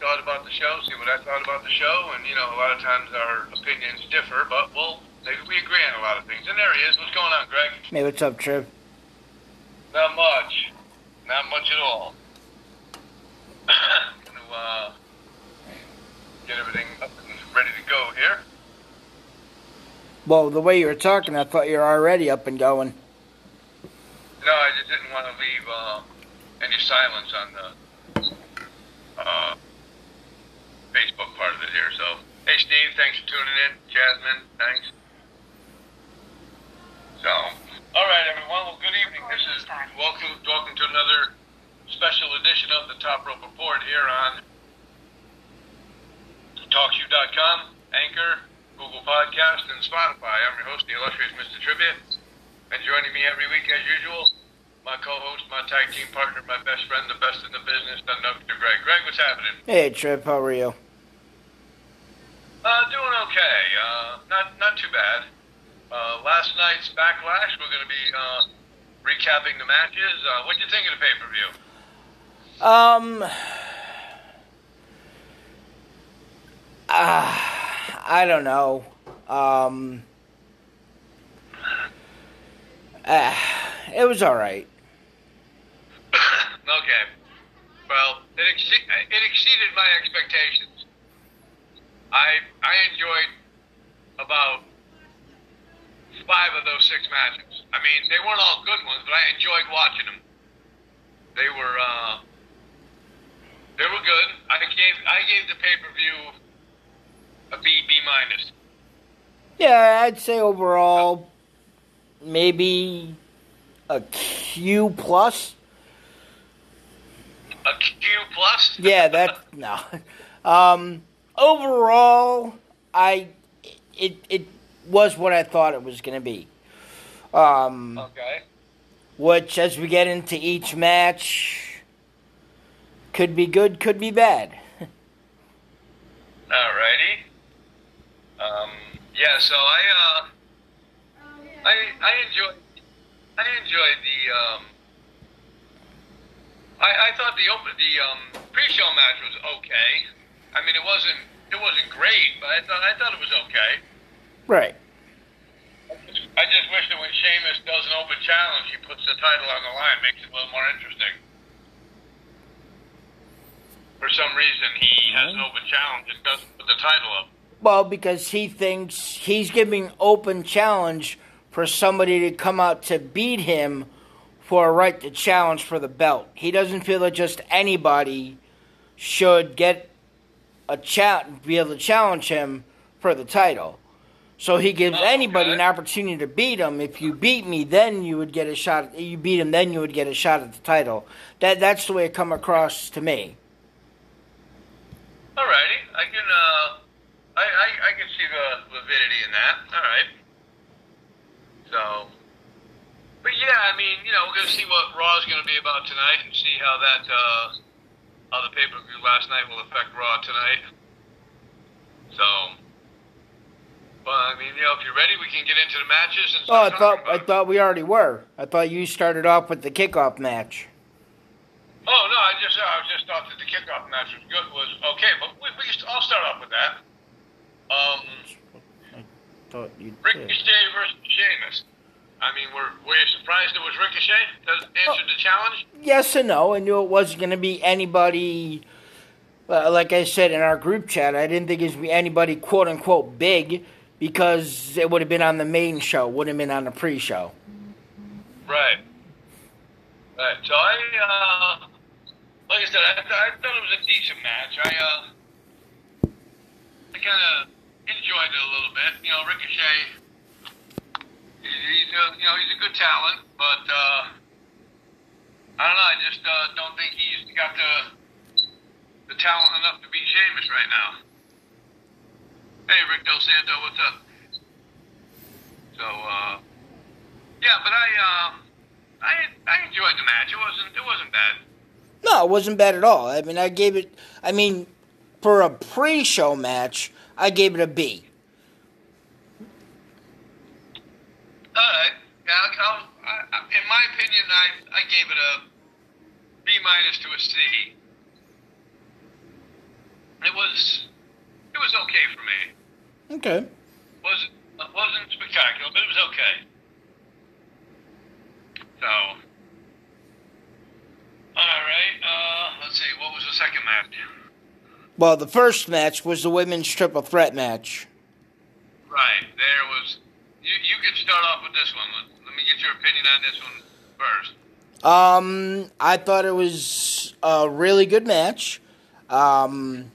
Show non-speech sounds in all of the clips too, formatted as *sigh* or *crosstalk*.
thought about the show, see what I thought about the show, and you know, a lot of times our opinions differ, but we'll maybe we agree on a lot of things. And there he is. What's going on, Greg? Hey, what's up, Triv? Not much. Not much at all. *coughs* gonna uh, get everything up and ready to go here. Well, the way you were talking, I thought you were already up and going. No, I just didn't want to leave uh, any silence on the uh, Facebook part of it here. So, hey, Steve, thanks for tuning in. Jasmine, thanks. So, all right, everyone. Well, good evening. This is welcome, welcome to another special edition of the Top Rope Report here on TalkShoe.com, Anchor, Google Podcast, and Spotify. I'm your host, the illustrious Mr. Trivia, and joining me every week, as usual, my co-host, my tag team partner, my best friend, the best in the business, Dr. Greg. Greg, what's happening? Hey, Triv, how are you? Uh, doing okay. Uh, not not too bad. Uh, last night's backlash. We're going to be uh, recapping the matches. Uh, what do you think of the pay per view? Um, uh, I don't know. Um, uh, it was all right. *laughs* okay. Well, it, it exceeded my expectations. I I enjoyed about five of those six matches. I mean, they weren't all good ones, but I enjoyed watching them. They were uh, they were good. I gave I gave the pay per view a B B minus. Yeah, I'd say overall, maybe a Q plus. A Q plus. Yeah, that *laughs* no. Um, overall, I it it was what I thought it was going to be. Um, okay. which, as we get into each match, could be good, could be bad. Alrighty. Um, yeah, so I uh, I I enjoyed I enjoyed the um, I I thought the open the um pre-show match was okay. I mean, it wasn't it wasn't great, but I thought I thought it was okay. Right. I just wish that when Sheamus does an open challenge, he puts the title on the line, makes it a little more interesting. For some reason, he has an open challenge and doesn't put the title up. Well, because he thinks he's giving open challenge for somebody to come out to beat him for a right to challenge for the belt. He doesn't feel that just anybody should get a chat be able to challenge him for the title. So he gives Oh, anybody okay. an opportunity to beat him. If you beat me, then you would get a shot. You beat him, then you would get a shot at the title. That that's the way it come across to me. Alrighty, I can uh, I, I I can see the validity in that. All right. So, but yeah, I mean, you know, we're gonna see what Raw is gonna be about tonight, and see how that uh, how the pay per view last night will affect Raw tonight. So, but I mean, you know, if you're ready, we can get into the matches and. Oh, I thought I thought we already were. I thought you started off with the kickoff match. Oh no, I just I just thought that the kickoff match was good was okay, but we, we I'll start off with that. Um. I Thought you. Ricochet versus Sheamus. I mean, were, were you surprised it was Ricochet that answered the challenge? Yes and no. I knew it wasn't going to be anybody. Uh, like I said in our group chat, I didn't think it was be anybody quote unquote big because it would have been on the main show, wouldn't have been on the pre-show. Right. Right. So I, uh, like I said, I, I thought it was a decent match. I, uh, I kind of enjoyed it a little bit. You know, Ricochet, he's a, you know, he's a good talent, but uh, I don't know. I just uh, don't think he's got the the talent enough to beat Sheamus right now. Hey, Rick Del Santo, what's up? So, uh, yeah, but I, uh, I, I enjoyed the match. It wasn't, it wasn't bad. No, it wasn't bad at all. I mean, I gave it. I mean, for a pre-show match, I gave it a B. Uh, all right. I'll, I'll, I, in my opinion, I, I gave it a B minus to a C. it was it was okay for me. Okay. wasn't it wasn't spectacular, but it was okay. So, right. Uh, let's see. What was the second match? Well, the first match was the women's triple threat match. Right. There was. You you could start off with this one. Let, let me get your opinion on this one first. Um, I thought it was a really good match. Um,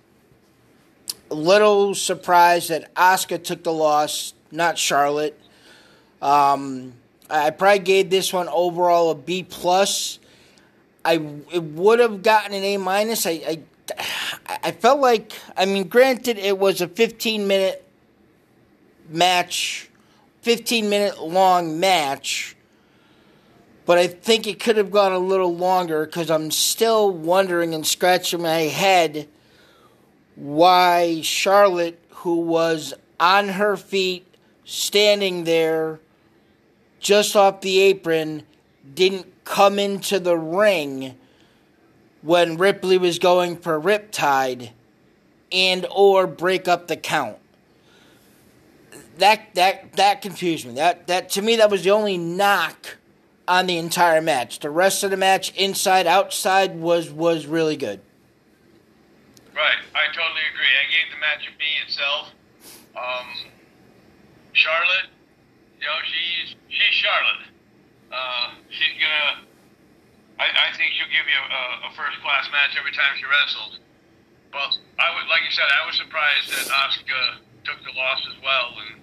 a little surprised that Asuka took the loss, not Charlotte. Um, I probably gave this one overall a B plus. I it would have gotten an A minus. I, I I felt like I mean, granted, it was a 15 minute match, 15 minute long match, but I think it could have gone a little longer because I'm still wondering and scratching my head why Charlotte, who was on her feet, standing there just off the apron, didn't come into the ring when Ripley was going for Riptide and or break up the count. That that that confused me. That that to me that was the only knock on the entire match. The rest of the match, inside outside, was was really good. Right, I totally agree. I gave the match a B itself. Um, Charlotte, you know, she's she's Charlotte. Uh, she's gonna. I, I think she'll give you a, a first class match every time she wrestles. But I would, like you said, I was surprised that Asuka took the loss as well. And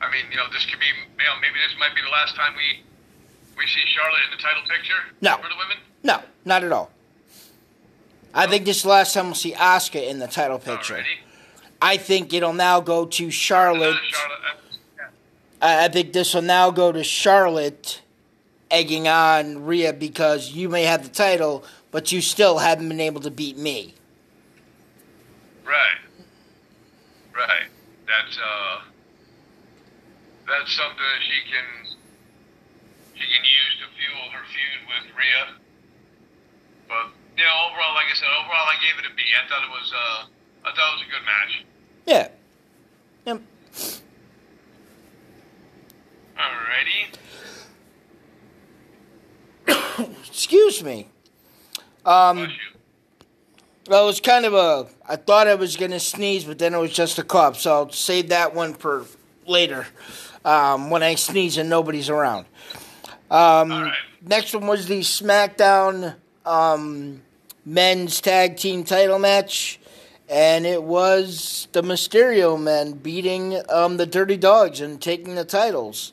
I mean, you know, this could be, you know, maybe this might be the last time we we see Charlotte in the title picture No. for the women. No, not at all. I think this is the last time we'll see Asuka in the title picture. Alrighty. I think it'll now go to Charlotte. Charlotte. I think this will now go to Charlotte egging on Rhea because you may have the title, but you still haven't been able to beat me. Right. Right. That's uh that's something that she can she can use to fuel her feud with Rhea. But you know, overall, like I said, overall I gave it a B. I thought it was uh I thought it was a good match. Yeah. Yep. Alrighty. Excuse me. Um, well, it was kind of a. I thought I was going to sneeze, but then it was just a cough, so I'll save that one for later um, when I sneeze and nobody's around. Um, right. Next one was the SmackDown um, men's tag team title match, and it was the Mysterio men beating um, the Dirty Dogs and taking the titles.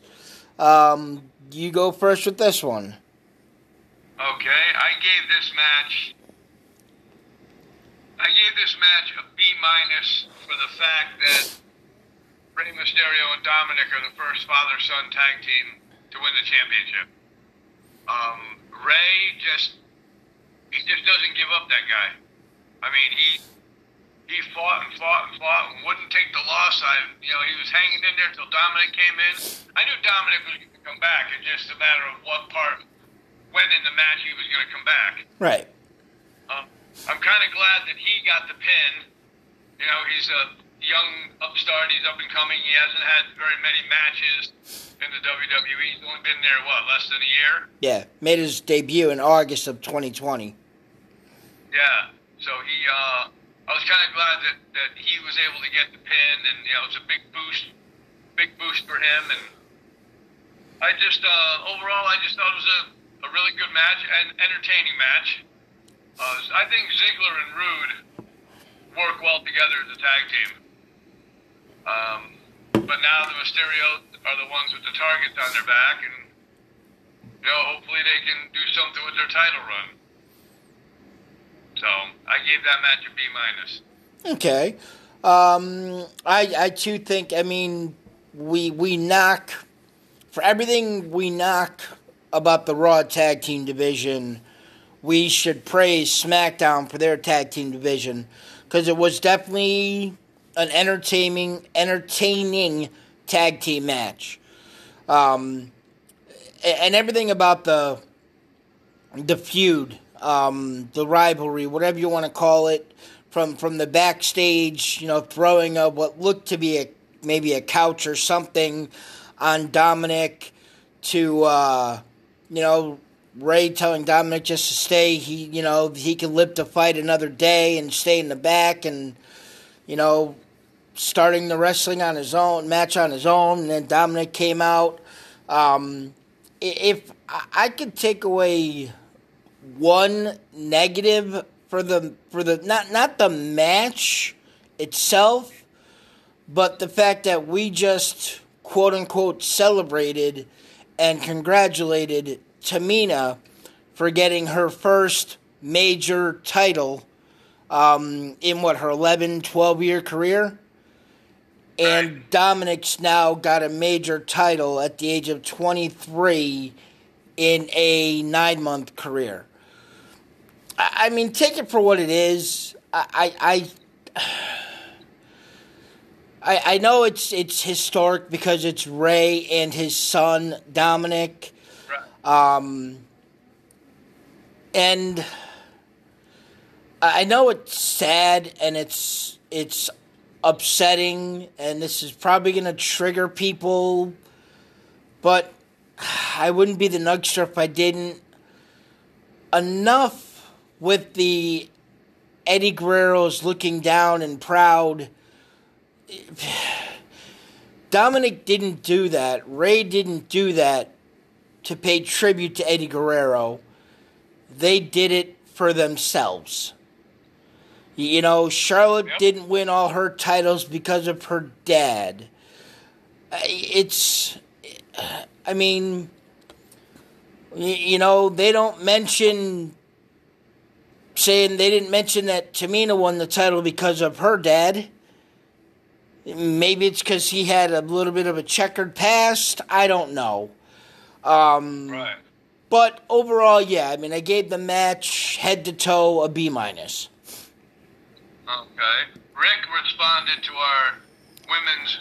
Um, you go first with this one. Okay, I gave this match. I gave this match a B minus for the fact that Rey Mysterio and Dominik are the first father-son tag team to win the championship. Um, Rey just he just doesn't give up. That guy. I mean, he he fought and fought and fought and wouldn't take the loss. I you know he was hanging in there till Dominik came in. I knew Dominik was going to come back. It's just a matter of what part when in the match he was going to come back. Right. Um, I'm kind of glad that he got the pin. You know, he's a young upstart. He's up and coming. He hasn't had very many matches in the WWE. He's only been there what less than a year. Yeah, made his debut in August of 2020. Yeah. So he, uh, I was kind of glad that that he was able to get the pin, and you know, it's a big boost, big boost for him. And I just, uh, overall, I just thought it was a, a really good match and entertaining match. Uh, I think Ziggler and Rude work well together as a tag team. Um, but now the Mysterio are the ones with the targets on their back, and you know, hopefully they can do something with their title run. So I gave that match a B minus. Okay. Um, I I too think. I mean, we we knock for everything we knock about the Raw tag team division. We should praise SmackDown for their tag team division because it was definitely an entertaining entertaining tag team match. Um, and everything about the the feud um, the rivalry, whatever you want to call it, from from the backstage, you know, throwing a what looked to be a maybe a couch or something on Dominik to uh, you know Rey telling Dominik just to stay. He you know he can live to fight another day and stay in the back and you know starting the wrestling on his own match on his own. And then Dominik came out. Um, if I could take away one negative for the for the not not the match itself, but the fact that we just quote unquote celebrated and congratulated Tamina for getting her first major title um, in what her 11 12 year career and Dominik's now got a major title at the age of 23 in a nine month career. I mean, take it for what it is. I, I, I, I know it's it's historic because it's Rey and his son Dominik, um, and I know it's sad and it's it's upsetting, and this is probably going to trigger people, but I wouldn't be the Nugster if I didn't. Enough with the Eddie Guerrero's looking down and proud. Dominik didn't do that. Rey didn't do that to pay tribute to Eddie Guerrero. They did it for themselves. You know, Charlotte yep. didn't win all her titles because of her dad. It's, I mean, you know, they don't mention saying they didn't mention that Tamina won the title because of her dad. Maybe it's because he had a little bit of a checkered past. I don't know. Um, right. But overall, yeah. I mean, I gave the match head to toe a B minus. Okay. Rick responded to our women's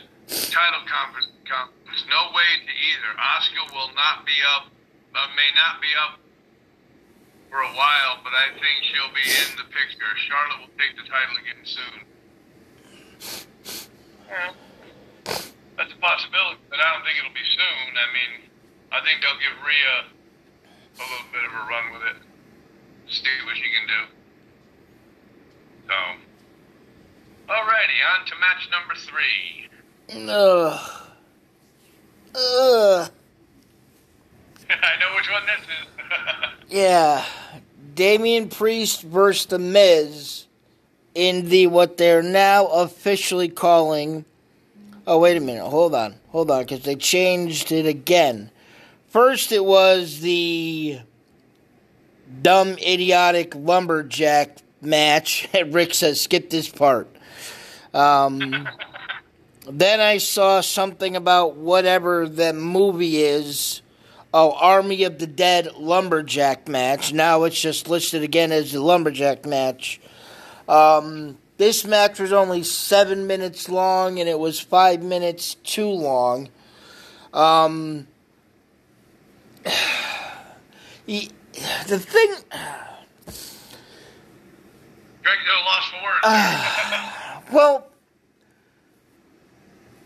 title conference. conference. No way to either. Asuka will not be up. Uh, may not be up for a while, but I think she'll be in the picture. Charlotte will take the title again soon. Yeah, that's a possibility, but I don't think it'll be soon. I mean, I think they'll give Rhea a little bit of a run with it, see what she can do. So, alrighty, on to match number three. Ugh. Ugh. *laughs* I know which one this is. *laughs* yeah. Damian Priest versus The Miz in the what they're now officially calling. Oh, wait a minute. Hold on. Hold on, because they changed it again. First, it was the dumb, idiotic lumberjack match. *laughs* Rick says, skip this part. Um, then I saw something about whatever the movie is oh, Army of the Dead lumberjack match. Now it's just listed again as the lumberjack match. Um, this match was only seven minutes long, and it was five minutes too long. Um, *sighs* the thing. Greg lost for words. Uh, *sighs* well,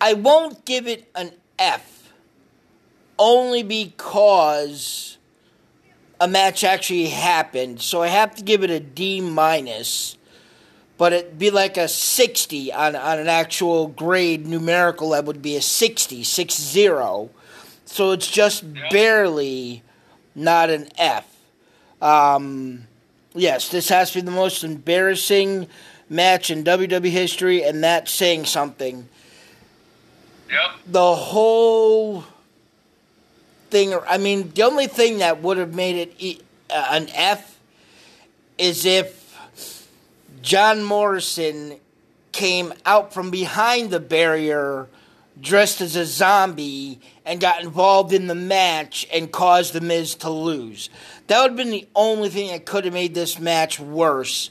I won't give it an F only because a match actually happened. So I have to give it a D minus. But it'd be like a 60 on, on an actual grade numerical that would be a 60, 6 0. So it's just barely not an F. Um, yes, this has to be the most embarrassing match in WWE history, and that's saying something. Yep. The whole thing. I mean, the only thing that would have made it uh, an F is if John Morrison came out from behind the barrier dressed as a zombie and got involved in the match and caused The Miz to lose. That would have been the only thing that could have made this match worse.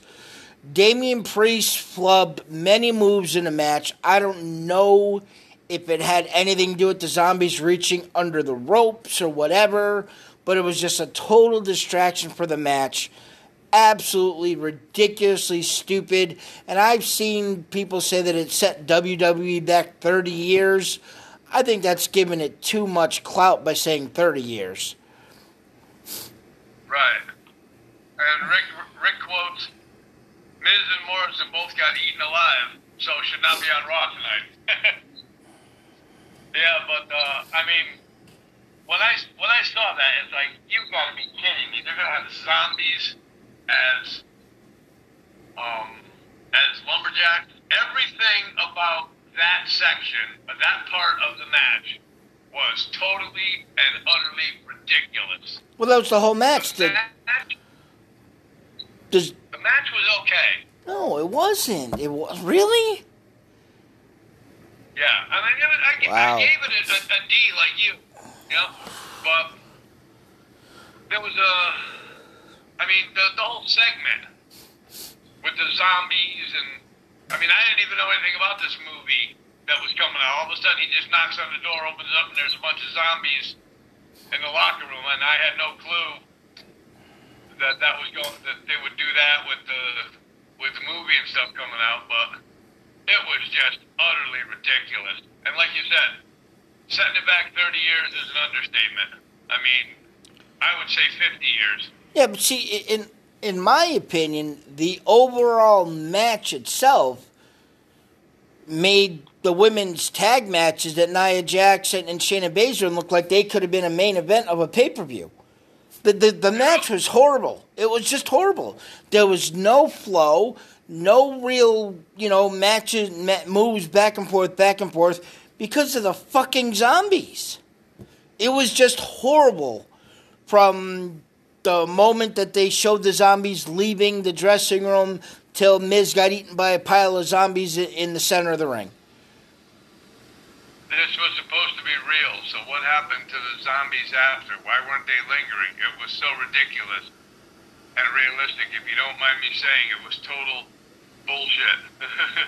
Damian Priest flubbed many moves in the match. I don't know if it had anything to do with the zombies reaching under the ropes or whatever, but it was just a total distraction for the match. Absolutely ridiculously stupid. And I've seen people say that it set WWE back 30 years. I think that's giving it too much clout by saying 30 years. Right. And Rick Rick quotes Miz and Morrison both got eaten alive, so should not be on Raw tonight. *laughs* yeah, but uh, I mean, when I when I saw that, it's like you've got to be kidding me. They're gonna have zombies as um as lumberjacks. Everything about that section, that part of the match, was totally and utterly ridiculous. Well, that was the whole match. The, The, match, does, the match was okay. no, it wasn't. It was really. Yeah, I mean, it I, g- Wow. I gave it a, a, a D like you, you know, but there was a, I mean, the, the whole segment with the zombies and, I mean, I didn't even know anything about this movie that was coming out. All of a sudden, he just knocks on the door, opens up, and there's a bunch of zombies in the locker room, and I had no clue that that was going, that they would do that with the, with the movie and stuff coming out, but. It was just utterly ridiculous. And like you said, setting it back 30 years is an understatement. I mean, I would say 50 years. Yeah, but see, in in my opinion, the overall match itself made the women's tag matches that Nia Jax and Shayna Baszler look like they could have been a main event of a pay per view. The, the the match was horrible. It was just horrible. There was no flow, no real you know matches, moves back and forth, back and forth because of the fucking zombies. It was just horrible from the moment that they showed the zombies leaving the dressing room till Miz got eaten by a pile of zombies in the center of the ring. This was supposed to be real, so what happened to the zombies after? Why weren't they lingering? It was so ridiculous and realistic, if you don't mind me saying. It was total bullshit. *laughs*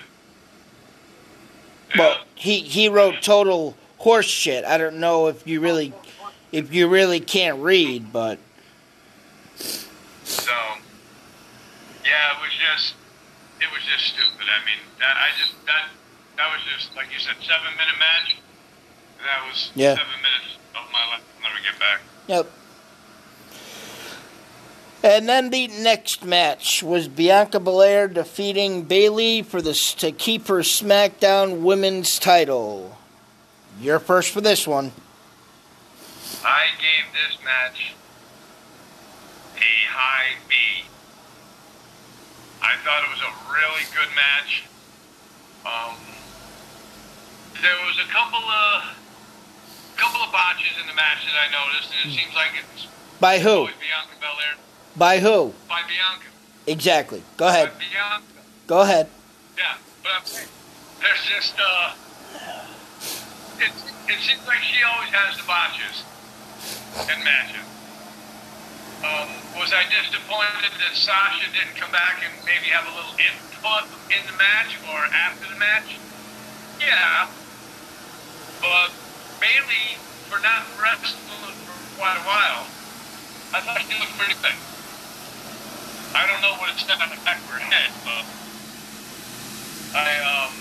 Well, he he wrote total horse shit. I don't know if you really if you really can't read, but So, yeah, it was just, it was just stupid. I mean, that, I just that that was just like you said, seven minute match. That was Yeah. seven minutes of my life. I'll never get back. Yep. And then the next match was Bianca Belair defeating Bayley for the to keep her SmackDown Women's title. You're first for this one. I gave this match a high B. I thought it was a really good match. Um, there was a couple of couple of botches in the match that I noticed, and it seems like it's By who? Bianca Belair By who? by Bianca. Exactly. Go ahead. By Bianca. Go ahead. Yeah, but I'm saying there's just uh, it it seems like she always has the botches in matches. Um, was I disappointed that Sasha didn't come back and maybe have a little input in the match or after the match? Yeah, but Bayley for not wrestling for quite a while, I thought she looked pretty good. I don't know what it's done on the back of her head, but. I um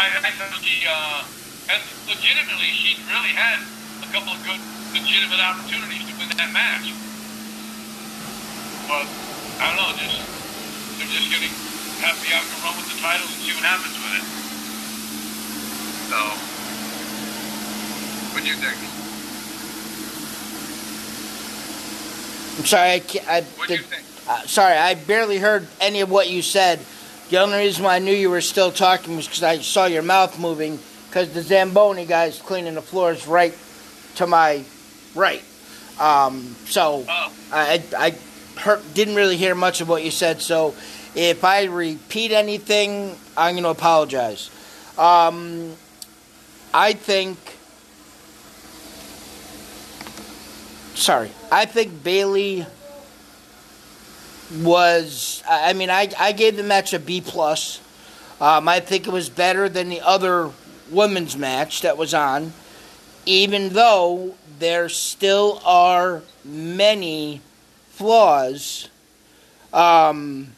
I, I thought she uh and legitimately she really had a couple of good legitimate opportunities to win that match. But I don't know, just they're just gonna have Bianca run with the title and see what happens with it. So what do you think? I'm sorry. I, can't, I What do you think? Uh, sorry, I barely heard any of what you said. The only reason why I knew you were still talking was because I saw your mouth moving. Because the Zamboni guy's cleaning the floors right to my right. Um, so Oh. I, I heard, didn't really hear much of what you said. So if I repeat anything, I'm going to apologize. Um, I think. Sorry, I think Bayley was I mean I, I gave the match a B plus. Um, I think it was better than the other women's match that was on, even though there still are many flaws Um,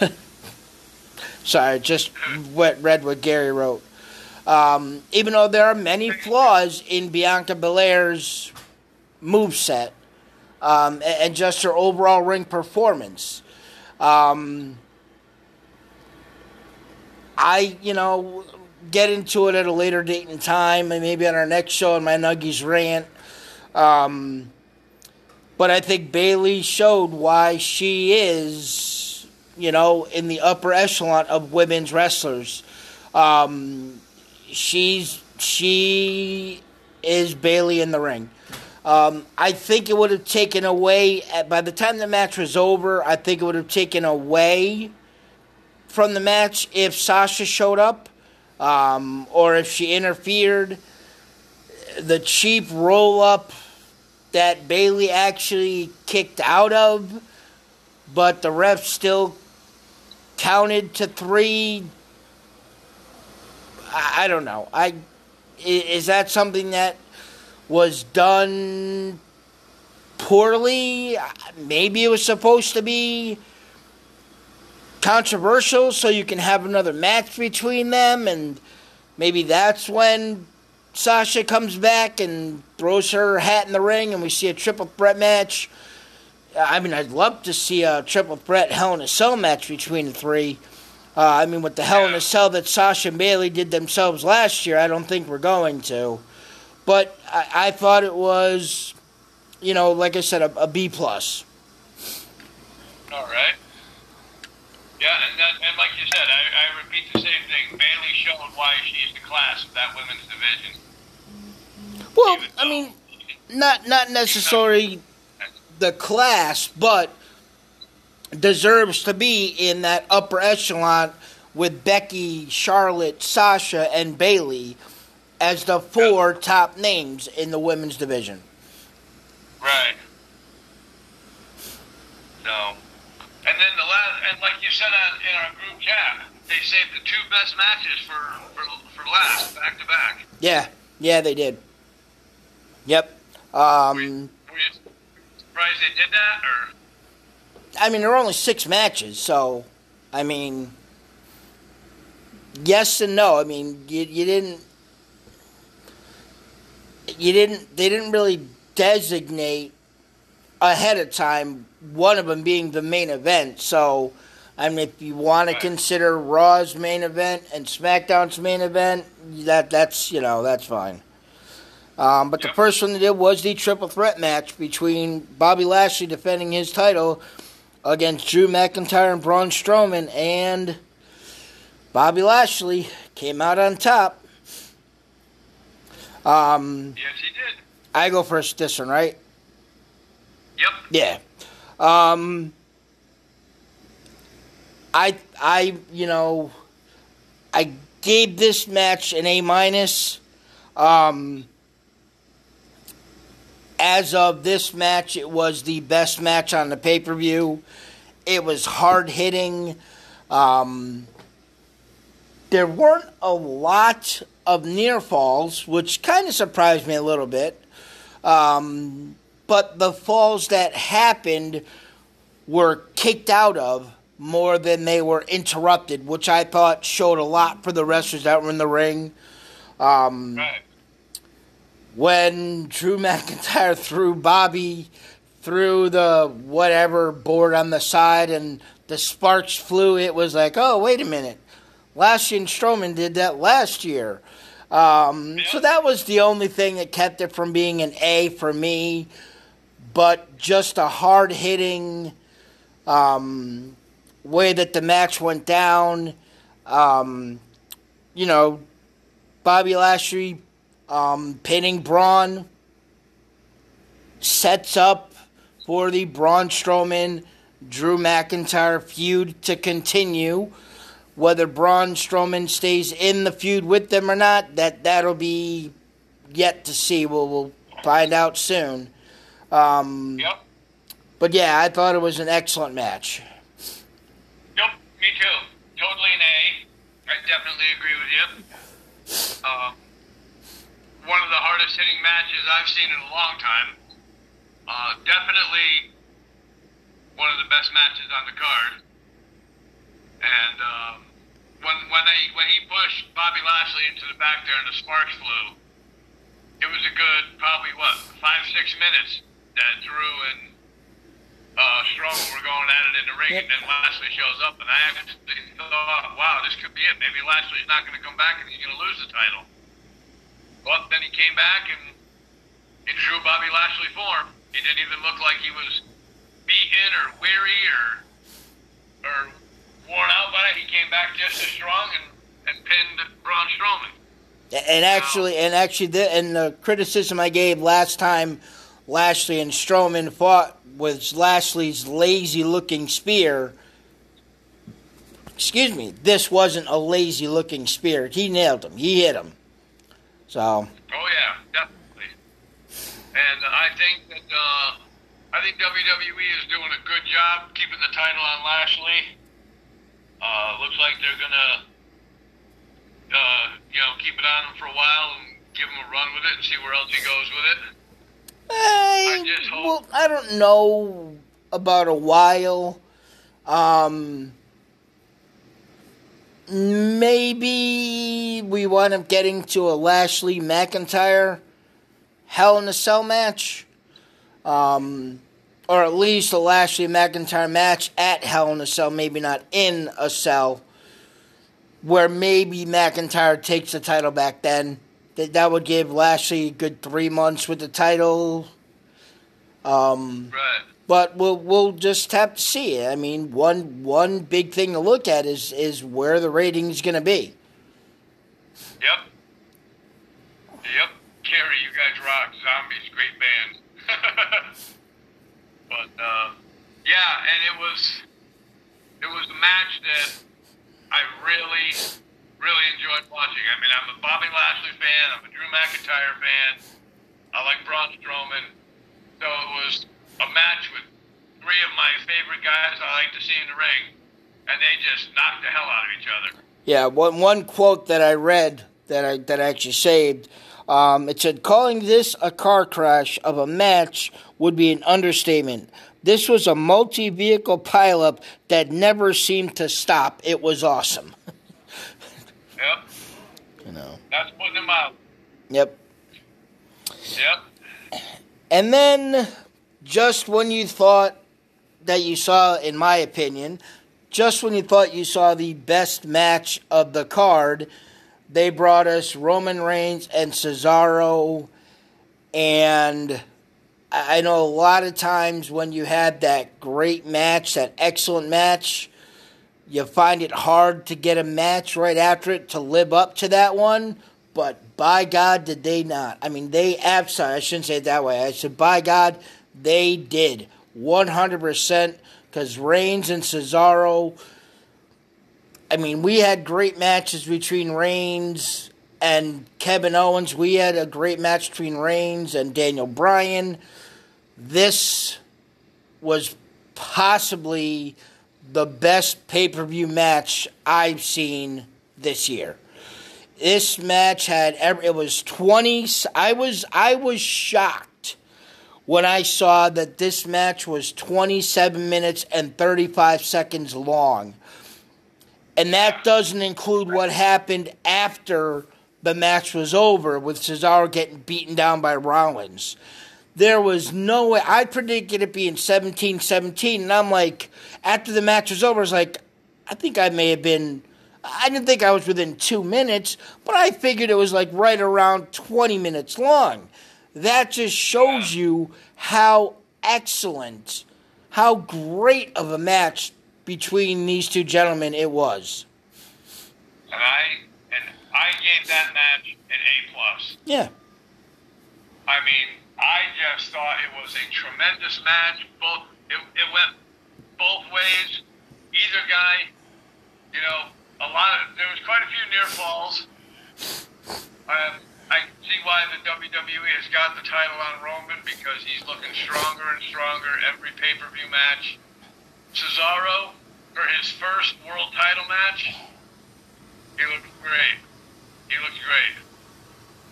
*laughs* sorry, just what read what Gary wrote. Um, even though there are many flaws in Bianca Belair's moveset um, and, just her overall ring performance, um, I, you know, get into it at a later date and time, and maybe on our next show in my Nuggies rant. Um, but I think Bayley showed why she is, you know, in the upper echelon of women's wrestlers. Um, she's she is Bayley in the ring. Um, I think it would have taken away by the time the match was over. I think it would have taken away from the match if Sasha showed up um, or if she interfered. The cheap roll up that Bayley actually kicked out of, but the ref still counted to three. I, I don't know. I is that something that was done poorly? Maybe it was supposed to be controversial so you can have another match between them and maybe that's when Sasha comes back and throws her hat in the ring and we see a triple threat match. I mean, I'd love to see a triple threat Hell in a Cell match between the three. Uh, I mean, with the Hell in a Cell that Sasha and Bayley did themselves last year, I don't think we're going to. But I, I thought it was, you know, like I said, a, a B plus. All right. Yeah, and, that, and like you said, I, I repeat the same thing. Bayley showed why she's the class of that women's division. Well, I mean, not not necessarily the class, but deserves to be in that upper echelon with Becky, Charlotte, Sasha, and Bayley as the four top names in the women's division. Right. No. And then the last, and like you said uh, in our group chat, they saved the two best matches for for, for last, back to back. Yeah, yeah, they did. Yep. Um, were, you, were you surprised they did that, or? I mean, there were only six matches, so I mean, yes and no. I mean, you you didn't you didn't they didn't really designate ahead of time one of them being the main event. So, I mean, if you want to consider Raw's main event and SmackDown's main event, that that's you know that's fine. Um, but yep. the first one they did was the triple threat match between Bobby Lashley defending his title against Drew McIntyre and Braun Strowman, and Bobby Lashley came out on top. Um, yes, he did. I go first this one, right? Yep. Yeah. Um, I I you know I gave this match an A minus. Um, as of this match, it was the best match on the pay per view. It was hard hitting. Um, there weren't a lot of near falls, which kind of surprised me a little bit. Um, but the falls that happened were kicked out of more than they were interrupted, which I thought showed a lot for the wrestlers that were in the ring. Um, right. When Drew McIntyre *laughs* threw Bobby through the whatever board on the side and the sparks flew, it was like, oh, wait a minute. Lashley and Strowman did that last year. Um, so that was the only thing that kept it from being an A for me. But just a hard hitting um, way that the match went down. Um, you know, Bobby Lashley um, pinning Braun sets up for the Braun Strowman Drew McIntyre feud to continue. Whether Braun Strowman stays in the feud with them or not, that that'll be yet to see. We'll, we'll find out soon. Um, yep. But yeah, I thought it was an excellent match. Yep, me too. Totally an A. I definitely agree with you. Uh, one of the hardest hitting matches I've seen in a long time. Uh, definitely one of the best matches on the card. And um, when when they when he pushed Bobby Lashley into the back there and the sparks flew, it was a good probably what five six minutes that Drew and uh, Strowman were going at it in the ring, and then Lashley shows up, and I actually thought, wow, this could be it. Maybe Lashley's not going to come back and he's going to lose the title. But then he came back and in true Bobby Lashley form, he didn't even look like he was beaten or weary or or worn out by it. He came back just as strong and, and pinned Braun Strowman. And actually, and actually, the, and the criticism I gave last time Lashley and Strowman fought was Lashley's lazy-looking spear. Excuse me, this wasn't a lazy-looking spear. He nailed him. He hit him. So, Oh yeah, definitely. And I think that uh, I think WWE is doing a good job keeping the title on Lashley. Uh, looks like they're gonna, uh, you know, keep it on him for a while and give him a run with it and see where else he goes with it. I, I just hope- well, I don't know about a while. Um, maybe we wind up getting to a Lashley McIntyre Hell in a Cell match. Um, or at least a Lashley McIntyre match at Hell in a Cell, maybe not in a cell, where maybe McIntyre takes the title back then. That that would give Lashley a good three months with the title. Um, Right. But we'll we'll just have to see. I mean, one one big thing to look at is is where the rating's going to be. Yep. Yep. Carrie, you guys rock. Zombies, great band. *laughs* but uh, yeah, and it was it was a match that I really really enjoyed watching. I mean, I'm a Bobby Lashley fan. I'm a Drew McIntyre fan. I like Braun Strowman. So it was a match with three of my favorite guys I like to see in the ring, and they just knocked the hell out of each other. Yeah, one one quote that I read that I that I actually saved. Um, it said, "Calling this a car crash of a match would be an understatement. This was a multi-vehicle pileup that never seemed to stop. It was awesome." *laughs* Yep. You know. That's putting them out. Yep. Yep. And then, just when you thought that you saw, in my opinion, just when you thought you saw the best match of the card, they brought us Roman Reigns and Cesaro. And I know a lot of times when you had that great match, that excellent match, you find it hard to get a match right after it to live up to that one. But by God, did they not? I mean, they absolutely, I shouldn't say it that way. I said, by God, they did. 100%. Because Reigns and Cesaro, I mean, we had great matches between Reigns and Kevin Owens. We had a great match between Reigns and Daniel Bryan. This was possibly the best pay per view match I've seen this year. This match had every, it was 20 I was I was shocked when I saw that this match was 27 minutes and 35 seconds long. And that doesn't include what happened after the match was over with Cesaro getting beaten down by Rollins. There was no way. I predicted it being 17 17, and I'm like, after the match was over, I was like, I think I may have been. I didn't think I was within two minutes, but I figured it was like right around 20 minutes long. That just shows you how excellent, how great of a match between these two gentlemen it was. And I and I gave that match an A plus. Yeah. I mean, I just thought it was a tremendous match. Both it, it went both ways. Either guy, you know, a lot of there was quite a few near falls. See why the WWE has got the title on Roman because he's looking stronger and stronger every pay per view match. Cesaro for his first world title match, he looked great. He looked great.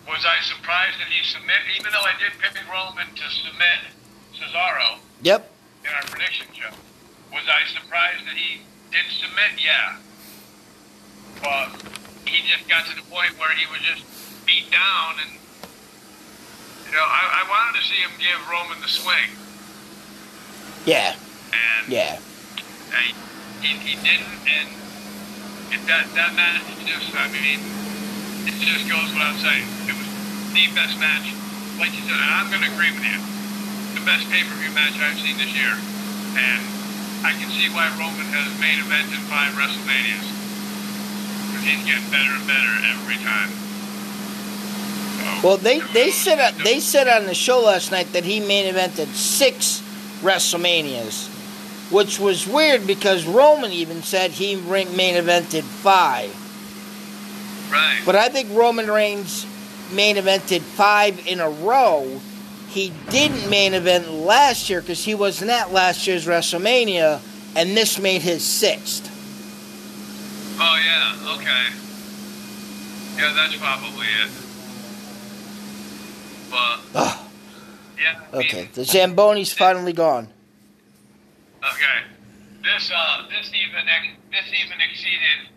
Was I surprised that he submit? Even though I did pick Roman to submit Cesaro Yep. in our prediction show, Was I surprised that he did submit? Yeah. But he just got to the point where he was just beat down, and you know, I, I wanted to see him give Roman the swing. Yeah. And Yeah. he, he, he didn't, and it, that that match just, I mean, it just goes without saying. It was the best match, like you said, and I'm going to agree with you. The best pay-per-view match I've seen this year, and I can see why Roman has main evented five WrestleManias. Because he's getting better and better every time. Well, they they said on- they said on the show last night that he main evented six WrestleManias, which was weird because Roman even said he main evented five. Right. But I think Roman Reigns main evented five in a row. He didn't main event last year because he wasn't at last year's WrestleMania, and this made his sixth. Oh yeah, okay. Yeah, that's probably it. But Ugh, yeah. I mean, okay, the Zamboni's finally gone. Okay. This uh this even this even exceeded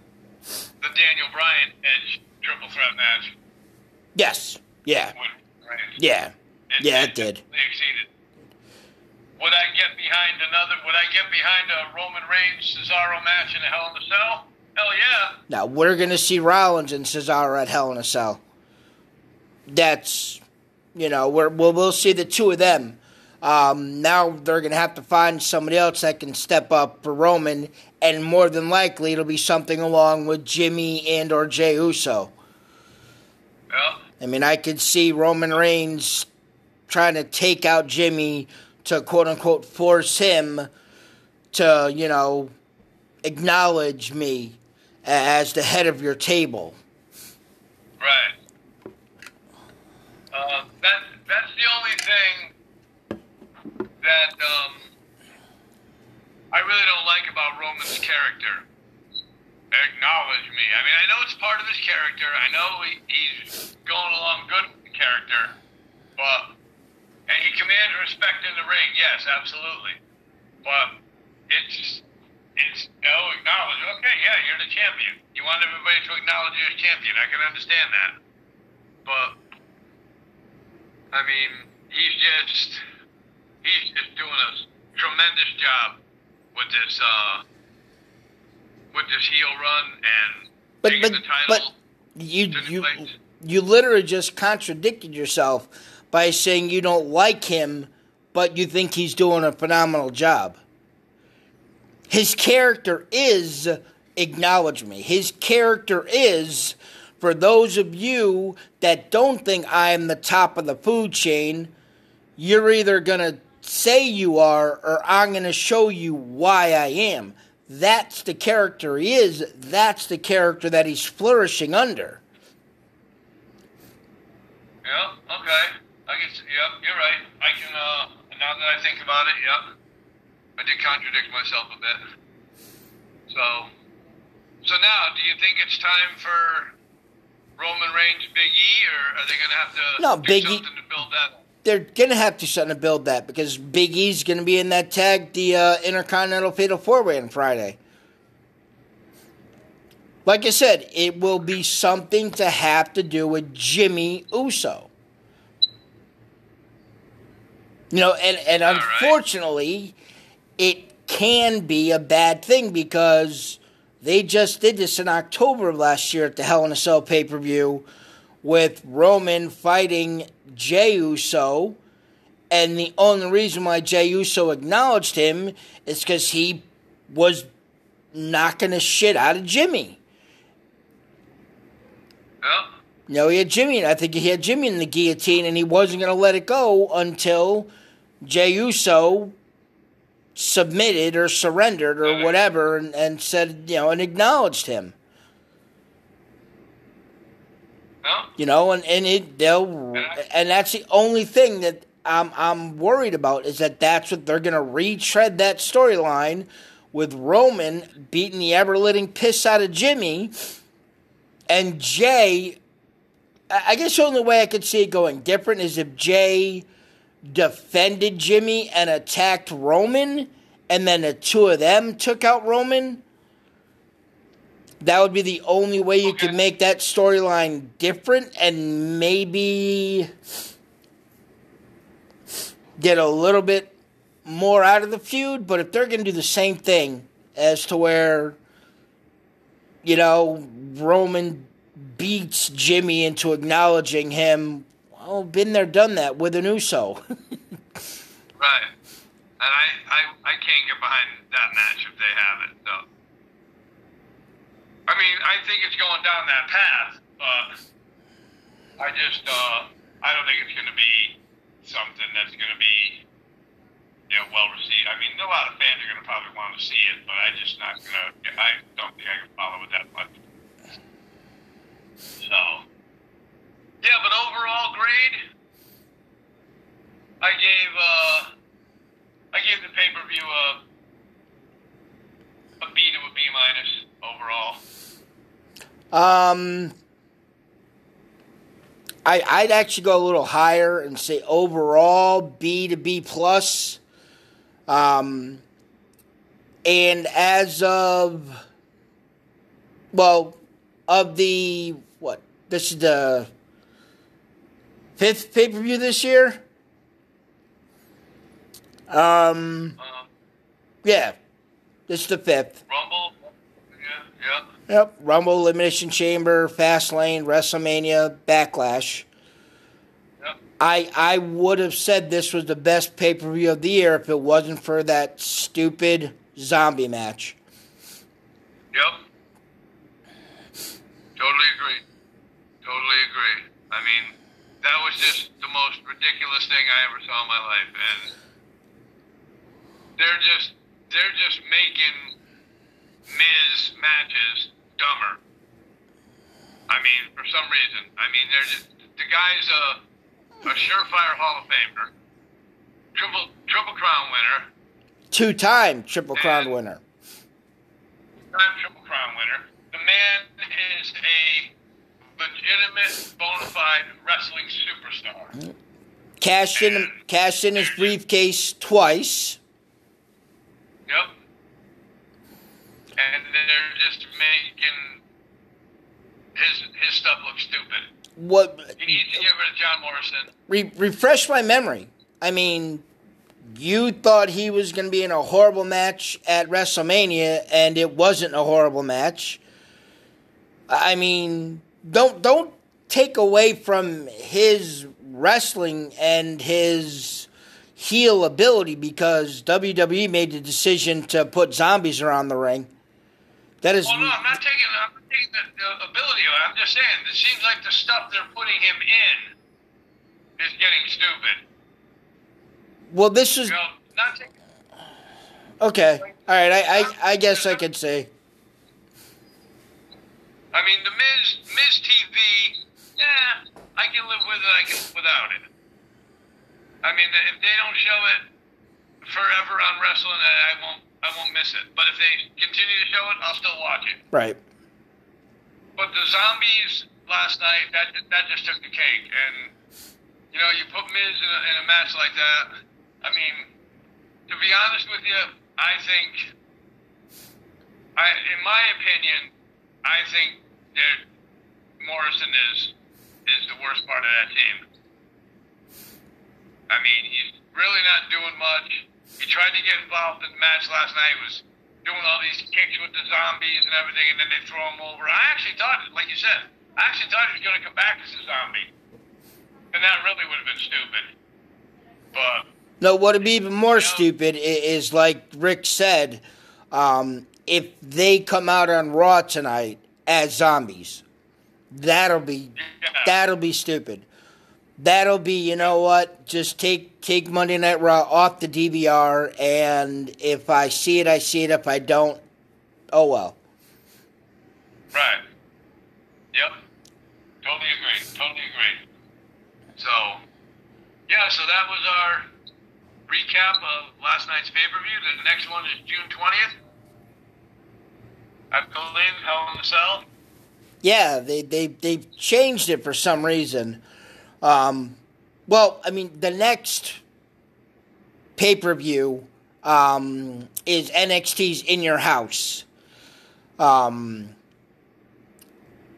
the Daniel Bryan Edge triple threat match. Yes, yeah, With Reigns. yeah, yeah, it did. exceeded. Would I get behind another? Would I get behind a Roman Reigns Cesaro match in a Hell in a Cell? Hell yeah. Now we're gonna see Rollins and Cesaro at Hell in a Cell. That's, you know, we're, we'll we'll see the two of them. Um, now they're gonna have to find somebody else that can step up for Roman, and more than likely it'll be something along with Jimmy and or Jey Uso. Yeah. I mean, I could see Roman Reigns trying to take out Jimmy to quote unquote force him to, you know, acknowledge me as the head of your table. Right. Uh, that that's the only thing that um, I really don't like about Roman's character. Acknowledge me. I mean, I know it's part of his character. I know he, he's going along good with the character, but and he commands respect in the ring. Yes, absolutely. But it's it's oh acknowledge. Okay, yeah, you're the champion. You want everybody to acknowledge you as champion. I can understand that. But I mean, he's just he's just doing a tremendous job with this uh with this heel run and But taking but the title. but you you place. you literally just contradicted yourself by saying you don't like him, but you think he's doing a phenomenal job. His character is acknowledge me. His character is for those of you that don't think I'm the top of the food chain, you're either going to say you are or I'm going to show you why I am. That's the character he is. That's the character that he's flourishing under. Yeah, okay. I guess, yep, you're right. I can, uh, now that I think about it, yep. I did contradict myself a bit. So, so now, do you think it's time for Roman Reigns, Big E, or are they going to have to No, do Big E- something to build that? They're going to have to something to build that because Big E's going to be in that tag, the uh, Intercontinental Fatal Four Way on Friday. Like I said, it will be something to have to do with Jimmy Uso. You know, and, and All right. unfortunately, it can be a bad thing because they just did this in October of last year at the Hell in a Cell pay per view with Roman fighting Jey Uso. And the only reason why Jey Uso acknowledged him is because he was knocking the shit out of Jimmy. You know, he had Jimmy, I think he had Jimmy in the guillotine, and he wasn't going to let it go until Jey Uso submitted or surrendered or whatever and, and said, you know, and acknowledged him. You know, and, and it they'll and that's the only thing that I'm I'm worried about is that that's what they're gonna retread that storyline with Roman beating the ever living piss out of Jimmy and Jey. I I guess the only way I could see it going different is if Jey defended Jimmy and attacked Roman and then the two of them took out Roman, that would be the only way you Okay. could make that storyline different and maybe get a little bit more out of the feud. But if they're going to do the same thing as to where, you know, Roman beats Jimmy into acknowledging him, well, been there, done that with an Uso. *laughs* Right. And I, I, I can't get behind that match if they have it. So. I mean, I think it's going down that path, but I just, uh, I don't think it's going to be something that's going to be, you know, well received. I mean, a lot of fans are going to probably want to see it, but I just not going to. I don't think I can follow it that much. So, yeah, but overall grade, I gave uh, I gave the pay per view a a B to a B minus overall. Um, I I'd actually go a little higher and say overall B to B plus. Um, and as of well, of the what this is the fifth pay per view this year. Um, Um, yeah, this is the fifth. Rumble, yeah, yeah, Yep. Rumble, Elimination Chamber, Fastlane, WrestleMania, Backlash. Yep. I I would have said this was the best pay per view of the year if it wasn't for that stupid zombie match. yep. Totally agree. Totally agree. I mean, that was just the most ridiculous thing I ever saw in my life, and they're just they're just making Miz matches dumber. I mean, for some reason. I mean, they're just the guy's a a surefire Hall of Famer, triple triple crown winner, Two time Triple Crown winner. time triple crown winner. The man is a legitimate, bona fide wrestling superstar. Cashed in cashed in his briefcase twice. Yep. And they're just making his his stuff look stupid. What He needs to get rid of John Morrison. re- refresh my memory. I mean, you thought he was going to be in a horrible match at WrestleMania, and it wasn't a horrible match. I mean, don't don't take away from his wrestling and his heel ability because WWE made the decision to put zombies around the ring. That is Well, no, I'm not taking, I'm not taking the, the ability away. I'm just saying, it seems like the stuff they're putting him in is getting stupid. well. This is You know, not taking. okay. All right, I, I I guess I could say I mean, the Miz Miz TV, yeah, I can live with it. I can live without it. I mean, if they don't show it forever on wrestling, I won't I won't miss it. But if they continue to show it, I'll still watch it. right. But the zombies last night, that that just took the cake. And you know, you put Miz in a, in a match like that. I mean, to be honest with you, I think, I in my opinion, I think that Morrison is is the worst part of that team. I mean, he's really not doing much. He tried to get involved in the match last night. He Was doing all these kicks with the zombies and everything, and then they throw him over. I actually thought, like you said, I actually thought he was going to come back as a zombie, and that really would have been stupid. But No, what would be even more Yeah. stupid is, like Rick said, um, if they come out on Raw tonight as zombies, that'll be yeah, that'll be stupid. That'll be, you know what? Just take take Monday Night Raw off the DVR, and if I see it, I see it. If I don't, oh well. right. Yep. Totally agree. Totally agree. So, yeah. So that was our recap of last night's pay per view. The next one is June twentieth. I believe Hell in Cell. Yeah, they they they've changed it for some reason. Um, well, I mean, the next pay per view um, is NXT's In Your House. Um,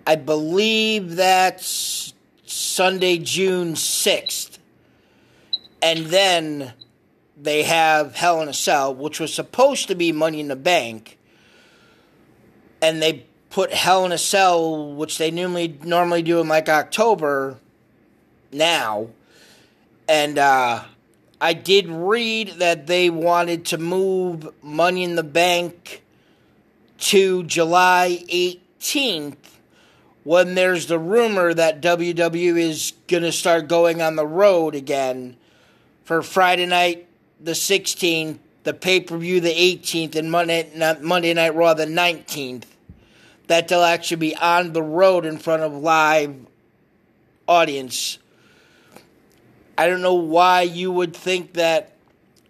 I believe that's Sunday, June 6th. And then they have Hell in a Cell, which was supposed to be Money in the Bank. And they put Hell in a Cell, which they normally normally do in like October, now. And uh, I did read that they wanted to move Money in the Bank to July 18th when there's the rumor that WWE is going to start going on the road again for Friday night the 16th, the pay per view the 18th, and Monday, Monday Night Raw the 19th. That they'll actually be on the road in front of live audience. I don't know why you would think that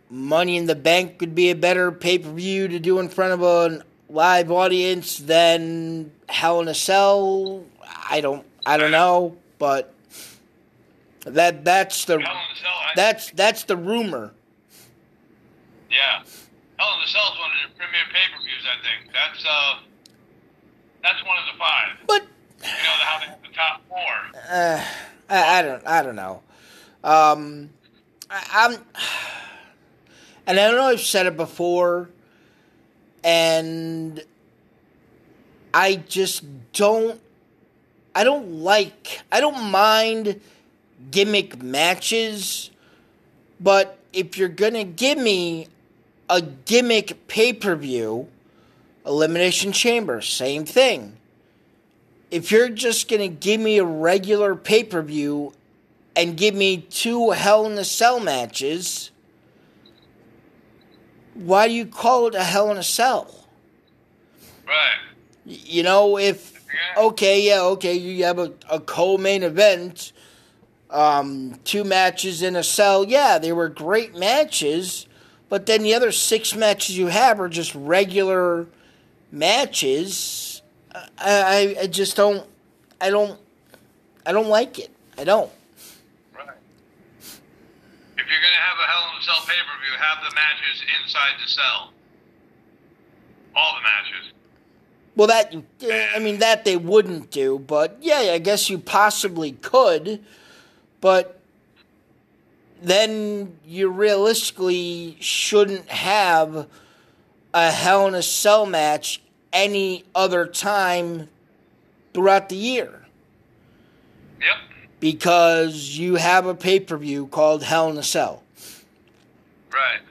Money in the Bank could be a better pay per view to do in front of a live audience than Hell in a Cell. I don't I don't know, but that that's the that's that's the rumor. Yeah, Hell in a Cell is one of the premier pay per views. I think that's uh that's one of the five. But you know how the, the top four. Uh, I, I don't I don't know. Um, I, I'm, and I don't know I've said it before, and I just don't. I don't like. I don't mind gimmick matches, but if you're gonna give me a gimmick pay per view, Elimination Chamber, same thing. If you're just gonna give me a regular pay per view and give me two Hell in a Cell matches, why do you call it a Hell in a Cell? Right. You know, if okay, yeah, okay, you have a, a co-main event, um, two matches in a cell. Yeah, they were great matches, but then the other six matches you have are just regular matches. I, I, I just don't, I don't, I don't like it. I don't. Right. If you're gonna have a Hell in a Cell pay per view, have the matches inside the cell. All the matches. Well, that I mean that they wouldn't do, but yeah, I guess you possibly could, but then you realistically shouldn't have a Hell in a Cell match any other time throughout the year. Yep. Because you have a pay per view called Hell in a Cell. Right.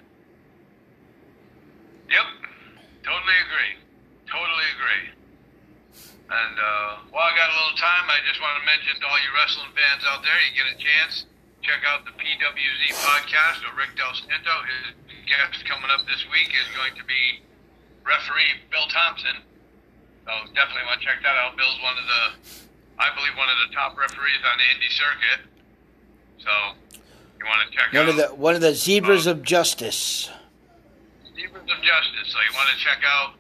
Yep. Totally agree. Totally agree. And uh, while I got a little time, I just want to mention to all you wrestling fans out there, you get a chance, check out the PWZ podcast with Rick Del Santo. His guest coming up this week is going to be referee Bill Thompson. So definitely want to check that out. Bill's one of the, I believe, one of the top referees on the indie circuit. So you want to check One out of the one of the zebras of justice. Zebras of Justice. So you want to check out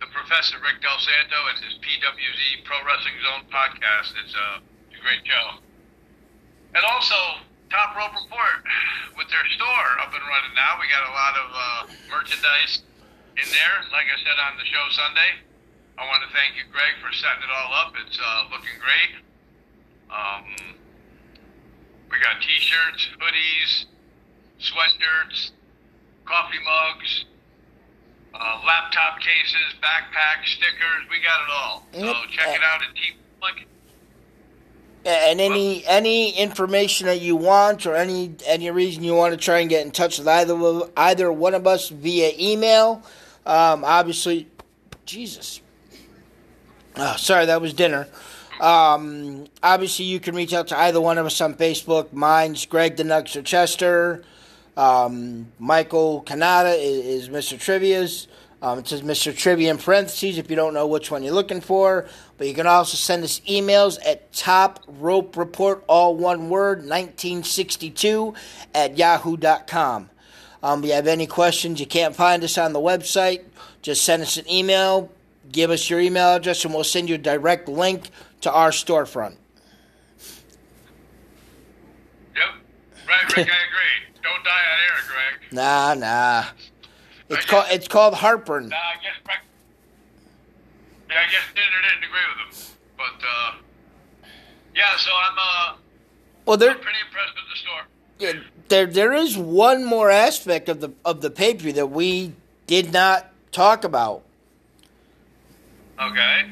the Professor Rick Del Santo and his PWZ Pro Wrestling Zone podcast. It's a, it's a great show. And also, Top Rope Report with their store up and running now. We got a lot of uh, merchandise in there. Like I said on the show Sunday, I want to thank you, Greg, for setting it all up. It's uh, looking great. Um, we got T-shirts, hoodies, sweatshirts, coffee mugs, uh, laptop cases, backpacks, stickers. We got it all. So check it out at T Public. And any any information that you want, or any any reason you want to try and get in touch with either either one of us via email, um, obviously, Jesus. Oh, sorry, that was dinner. Um, obviously, you can reach out to either one of us on Facebook. Mine's Greg the Nuxer Chester. Um, Michael canada is, is Mr. Trivia's. Um, it says Mr. Trivia in parentheses if you don't know which one you're looking for. But you can also send us emails at top rope report, all one word, 1962 at yahoo.com. Um, if you have any questions, you can't find us on the website, just send us an email, give us your email address, and we'll send you a direct link to our storefront. Yep. Right, Rick, I *laughs* agree. Don't die on air, Greg. Nah, nah. It's called it's called heartburn. Nah, I guess. Frank- Yeah, I guess Dinder didn't agree with him, but uh, yeah. So I'm uh, Well, there I'm pretty impressed with the store. Yeah, there there is one more aspect of the of the pay per view that we did not talk about, Okay.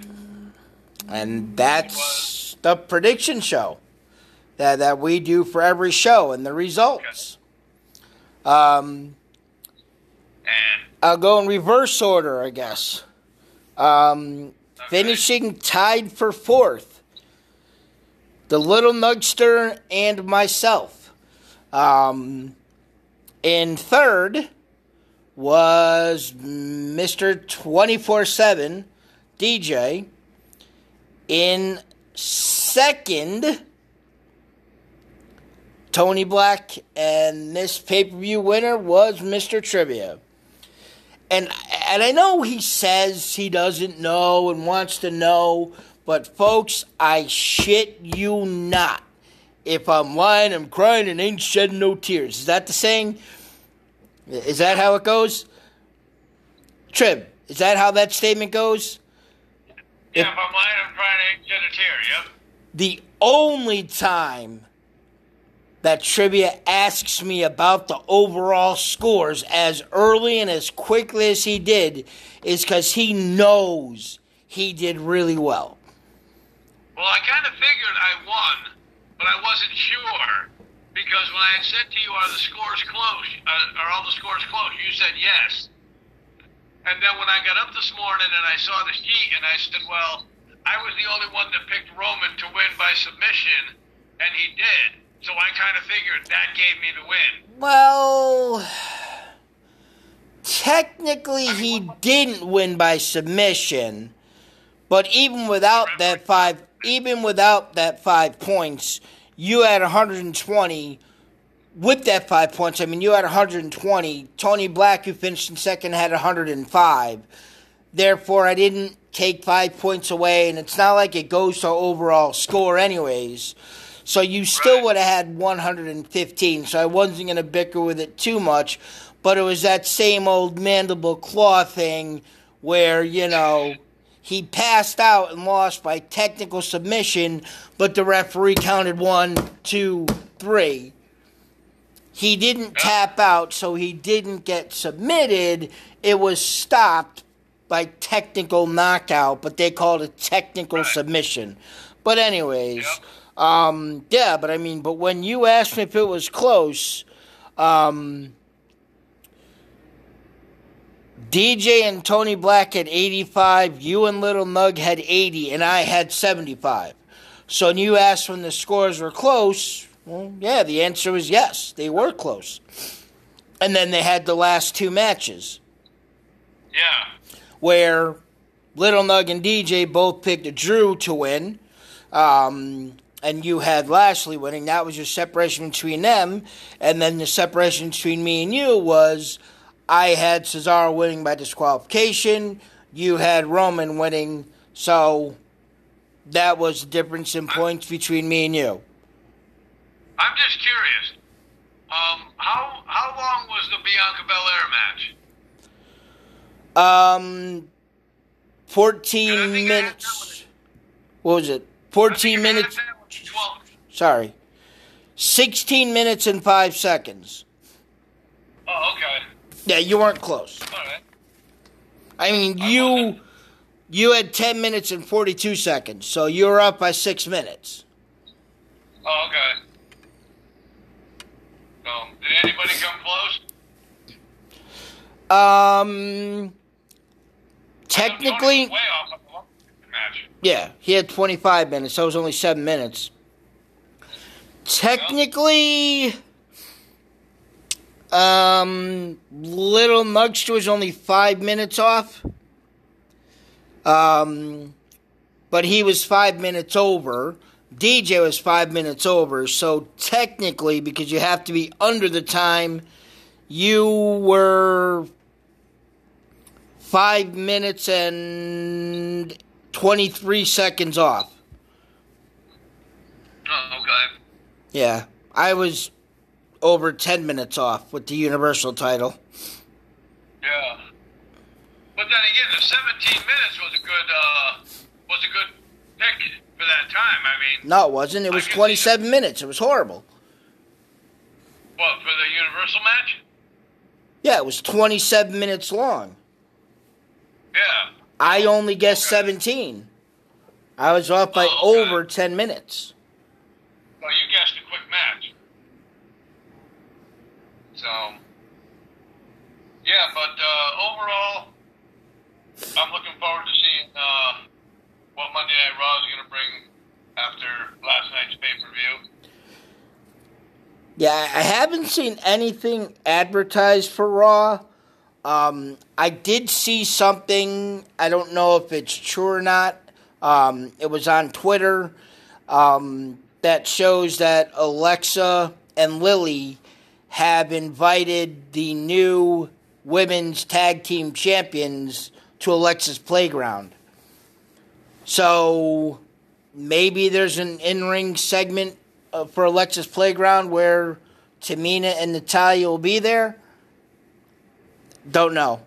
and that's the prediction show that that we do for every show and the results. Um, And I'll go in reverse order, I guess. Um, finishing tied for fourth, the Little Nugster and myself. Um, in third was Mr. 24 7 DJ. In second, Tony Black, and this pay per view winner was Mr. Trivia. And and I know he says he doesn't know and wants to know, but folks, I shit you not. If I'm lying, I'm crying and ain't shedding no tears. Is that the saying? Is that how it goes? Triv, is that how that statement goes? yeah, If- if I'm lying, I'm trying to shed a tear. Yep. the only time that trivia asks me about the overall scores as early and as quickly as he did is because he knows he did really well. Well, I kind of figured I won, but I wasn't sure because when I had said to you, "Are the scores close? Uh, are all the scores close?" You said yes. And then when I got up this morning and I saw the sheet, and I said, "Well, I was the only one that picked Roman to win by submission, and he did." So I kind of figured that gave me the win. Well, technically he didn't win by submission, but even without that five, even without that five points, you had 120. With that five points, I mean, you had 120. Tony Black, who finished in second, had 105. Therefore, I didn't take five points away, and it's not like it goes to overall score, anyways. So you still Right. would have had 115. So I wasn't going to bicker with it too much, but it was that same old mandible claw thing where you know he passed out and lost by technical submission, but the referee counted one, two, three. He didn't tap out, so he didn't get submitted. It was stopped by technical knockout, but they called it technical Right. submission. But anyways, Yep. Um, yeah, but I mean, but when you asked me if it was close, um, DJ and Tony Black had 85, you and Little Nug had 80, and I had 75. So when you asked when the scores were close, well, yeah, the answer was yes, they were close. And then they had the last two matches Yeah. where Little Nug and DJ both picked Drew to win. Um, and you had Lashley winning. That was your separation between them. And then the separation between me and you was I had Cesaro winning by disqualification. You had Roman winning. So that was the difference in points between me and you. I'm just curious. Um, how how long was the Bianca Belair match? Um, 14 And I think I had minutes. What was it? 14 I think minutes. That. Sorry. 16 minutes and 5 seconds. Oh, okay. Yeah, you weren't close. All right. I mean, I you you had 10 minutes and 42 seconds, so you were up by 6 minutes. Oh, okay. So, did anybody come close? Um technically, way off of the one match. yeah, he had 25 minutes, so it was only 7 minutes. Technically um Little Nugster was only 5 minutes off. Um but he was 5 minutes over. DJ was 5 minutes over, so technically because you have to be under the time you were 5 minutes and 23 seconds off. Oh, okay. Yeah, I was over 10 minutes off with the Universal title. Yeah. But then again, the 17 minutes was a good uh, was a good pick for that time. I mean, No, it wasn't. It was I can see 27 minutes. It was horrible. what for the Universal match? Yeah, it was 27 minutes long. Yeah. I only guessed Okay. 17. I was off by Oh, okay. over 10 minutes. Well, you guessed a quick match. So, yeah, but uh, overall, I'm looking forward to seeing uh, what Monday Night Raw is going to bring after last night's pay per view. Yeah, I haven't seen anything advertised for Raw. Um, I did see something. I don't know if it's true or not. Um, it was on Twitter um, that shows that Alexa and Lilly have invited the new women's tag team champions to Alexa's playground. So maybe there's an in-ring segment uh, for Alexa's playground where Tamina and Natalya will be there. Don't know.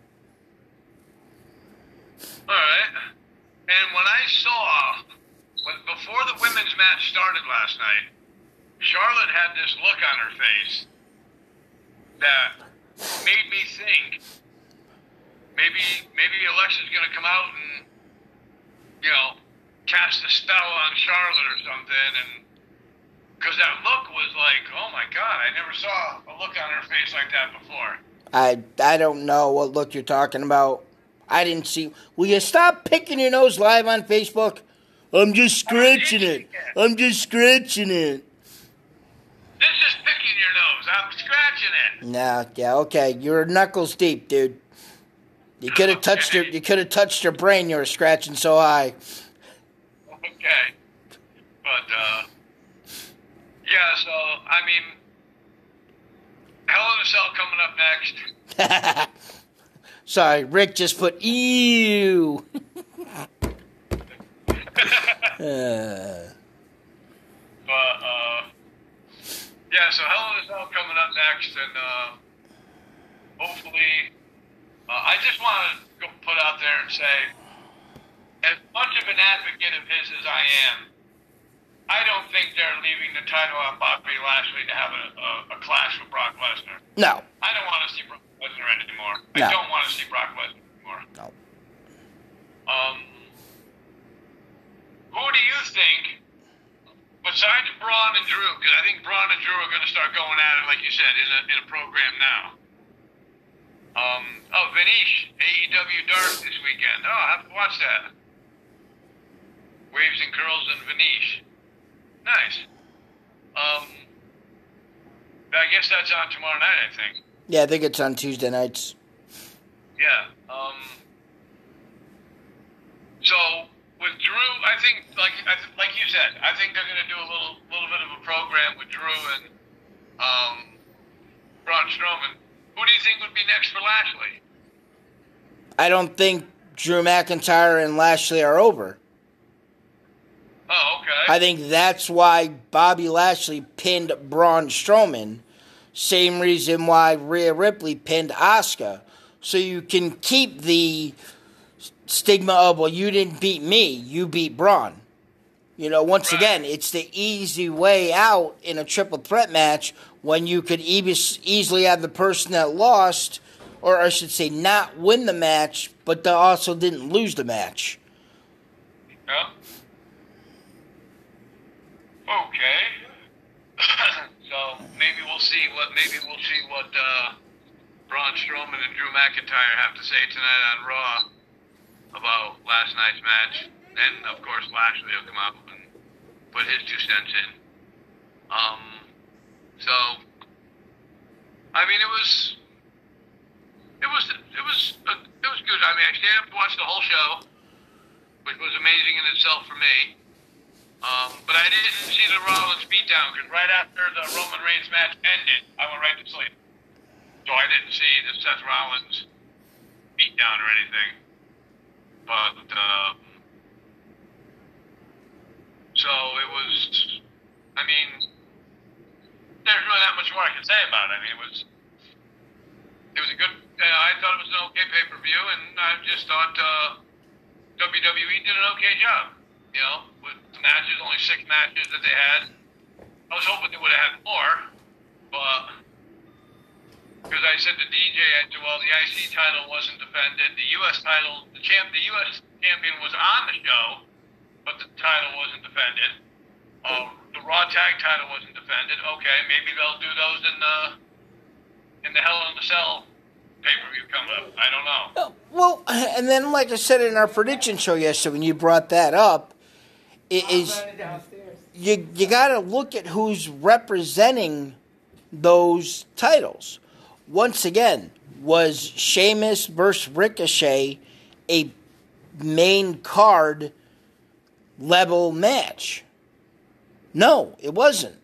All right. And when I saw, before the women's match started last night, Charlotte had this look on her face that made me think maybe maybe Alexa's going to come out and you know cast a spell on Charlotte or something, and because that look was like, oh my god, I never saw a look on her face like that before. I I don't know what look you're talking about. I didn't see. Will you stop picking your nose live on Facebook? I'm just scratching it. I'm just scratching it. This is picking your nose. I'm scratching it. Nah, yeah, okay. You're knuckles deep, dude. You could have touched your. You could have touched your brain. You were scratching so high. Okay. But, uh, yeah, so, I mean, Hell in a Cell coming up next. *laughs* Sorry, Rick just put ew. *laughs* *laughs* Uh, But, uh, yeah, so Hell in a Cell coming up next, and, uh, hopefully, uh, I just want to go put out there and say, as much of an advocate of his as I am, I don't think they're leaving the title on Bobby Lashley to have a, a, a clash with Brock Lesnar. no, I don't want to see Brock Lesnar anymore. No. I don't want to see Brock Lesnar anymore. no. Um, who do you think, besides Braun and Drew, because I think Braun and Drew are going to start going at it, like you said, in a, in a program now. Um, oh, Vanish, AEW Dark this weekend. Oh, I have to watch that. Waves and Curls and Vanish. Nice. Um, I guess that's on tomorrow night, I think. Yeah, I think it's on Tuesday nights. Yeah. Um. So with Drew, I think, like like you said, I think they're going to do a little little bit of a program with Drew and um, Braun Strowman. Who do you think would be next for Lashley? I don't think Drew McIntyre and Lashley are over. Oh, okay. I think that's why Bobby Lashley pinned Braun Strowman. Same reason why Rhea Ripley pinned Asuka. So you can keep the stigma of, well, you didn't beat me, you beat Braun. You know, once again, it's the easy way out in a triple threat match when you could eas- easily have the person that lost, or I should say, not win the match, but they also didn't lose the match. Yeah. Okay. *laughs* so maybe we'll see what maybe we'll see what uh, Braun Strowman and Drew McIntyre have to say tonight on Raw about last night's match, and of course Lashley will come out and put his two cents in. Um. So. I mean, it was. It was. It was. Uh, it was good. I mean, I stayed up and watched the whole show, which was amazing in itself for me. Um, but I didn't see the Rollins beatdown because right after the Roman Reigns match ended, I went right to sleep. So I didn't see the Seth Rollins beatdown or anything. But uh, so it was. I mean, there's really not much more I can say about it. I mean, it was. It was a good. And I thought it was an okay pay per view, and I just thought uh, WWE did an okay job. You know, with matches, only six matches that they had. I was hoping they would have had more, but because I said to DJ, I said, well, the IC title wasn't defended, the U.S. title, the champ, the U.S. champion was on the show, but the title wasn't defended. Um, the Raw tag title wasn't defended. Okay, maybe they'll do those in the in the Hell in the Cell pay per view coming up. I don't know. Well, *laughs* and then, like I said in our prediction show yesterday, when you brought that up, it is you you got to look at who's representing those titles. Once again, was Sheamus versus Ricochet a main card level match? No, it wasn't.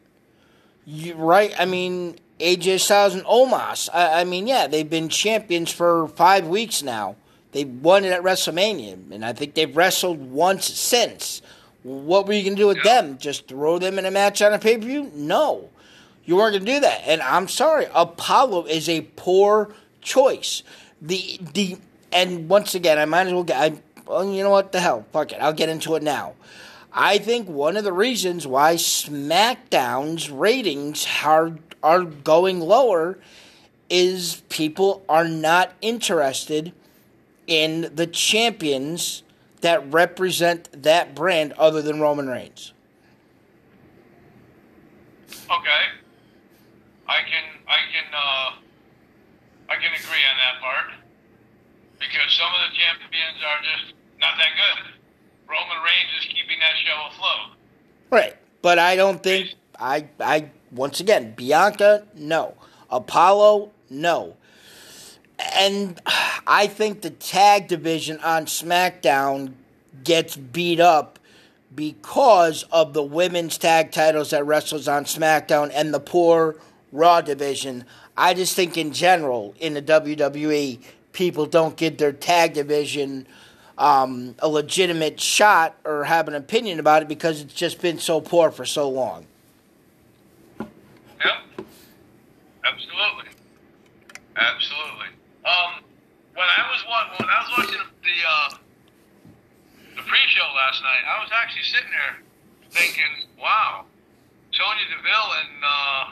You right? I mean, AJ Styles and Omos. I, I mean, yeah, they've been champions for five weeks now. They won it at WrestleMania, and I think they've wrestled once since. What were you going to do with them? Just throw them in a match on a pay per view? No. You weren't going to do that. And I'm sorry, Apollo is a poor choice. The the and once again, I might as well get. I, well, you know what? The hell, fuck it. I'll get into it now. I think one of the reasons why SmackDown's ratings are are going lower is people are not interested in the champions that represent that brand other than Roman Reigns. Okay, I can I can uh, I can agree on that part because some of the champions are just not that good. Roman Reigns is keeping that show afloat. Right, but I don't think I I once again Bianca no, Apollo no and I think the tag division on SmackDown gets beat up because of the women's tag titles that wrestles on SmackDown and the poor Raw division. I just think in general in the WWE, people don't get their tag division um, a legitimate shot or have an opinion about it because it's just been so poor for so long. Yep, absolutely, absolutely. Um, when I was when I was watching the uh, the pre-show last night, I was actually sitting there thinking, "Wow, Sonya Deville and uh,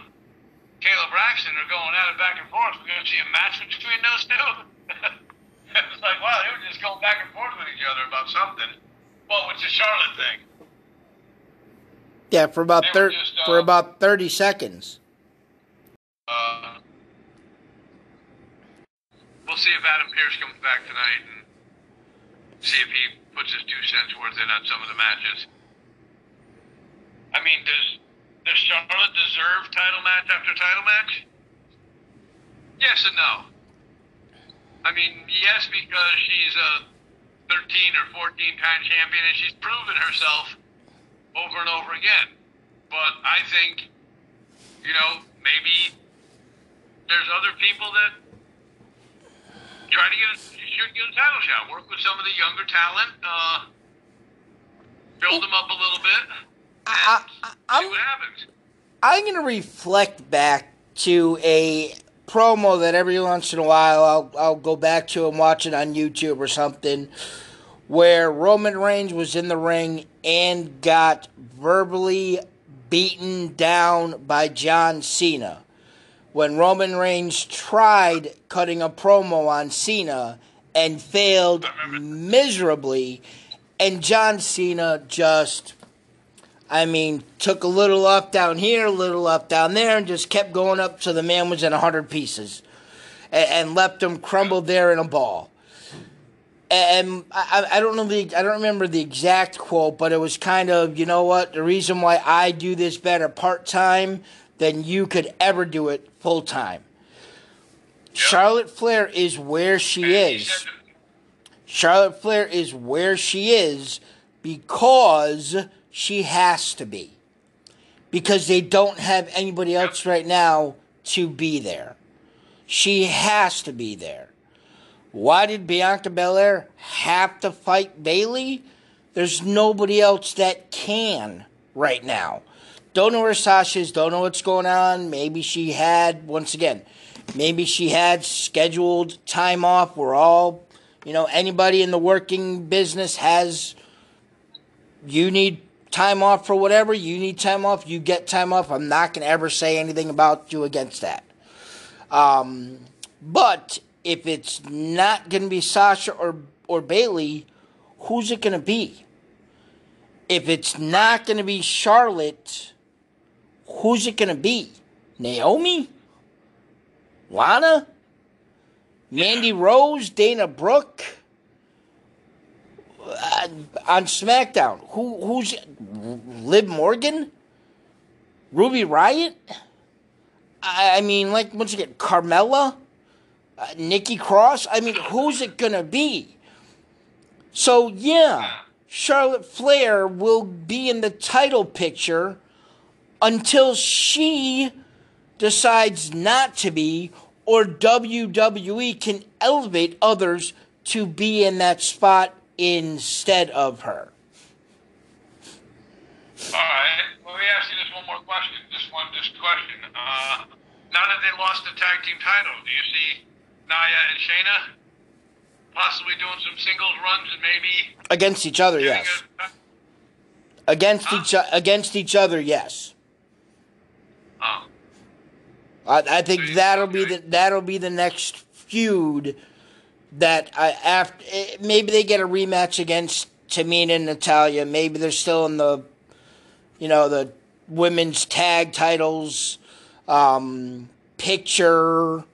Kayla Braxton are going at it back and forth. We're going to see a match between those two." *laughs* it's like, wow, they were just going back and forth with each other about something. Well, it's a Charlotte thing. Yeah, for about thir- just, uh, for about thirty seconds. Uh, we'll see if Adam Pearce comes back tonight and see if he puts his two cents worth in on some of the matches. I mean, does does Charlotte deserve title match after title match? Yes and no. I mean, yes, because she's a 13 or 14 time champion and she's proven herself over and over again. But I think, you know, maybe there's other people that try to get a, should get a title shot. Work with some of the younger talent. Uh, build them up a little bit. I, I, what happens. I'm going to reflect back to a promo that every once in a while I'll, I'll go back to and watch it on YouTube or something where Roman Reigns was in the ring and got verbally beaten down by John Cena when Roman Reigns tried cutting a promo on Cena and failed miserably, and John Cena just, I mean, took a little up down here, a little up down there, and just kept going up so the man was in a hundred pieces, and, and, left him crumbled there in a ball. And I, I don't know the I don't remember the exact quote, but it was kind of you know what the reason why I do this better part time than you could ever do it full time. Yep. Charlotte Flair is where she is. Charlotte Flair is where she is because she has to be. Because they don't have anybody else right now to be there. She has to be there. Why did Bianca Belair have to fight Bayley? There's nobody else that can right now. Don't know where Sasha is. Don't know what's going on. Maybe she had, once again, Maybe she had scheduled time off. We're all, you know, anybody in the working business has. You need time off for whatever. You need time off. You get time off. I'm not going to ever say anything about you against that. Um, but if it's not going to be Sasha or or Bayley, who's it going to be? If it's not going to be Charlotte, who's it going to be? Naomi? Lana? Mandy Rose? Dana Brooke? Uh, on SmackDown, who who's Liv Morgan? Ruby Riott? I, I mean, like once again, Carmella, uh, Nikki Cross. I mean, who's it gonna be? So yeah, Charlotte Flair will be in the title picture until she decides not to be, or WWE can elevate others to be in that spot instead of her. All right. Let me ask you just one more question. Just one, just question. Uh, now that they lost the tag team title, do you see Nia and Shayna possibly doing some singles runs and maybe against each other? Yes. A, against huh? each against each other, yes. Oh. I, I think so that'll be the that'll be the next feud that I after eh, maybe they get a rematch against Tamina and Natalya. Maybe they're still in the, you know, the women's tag titles um, picture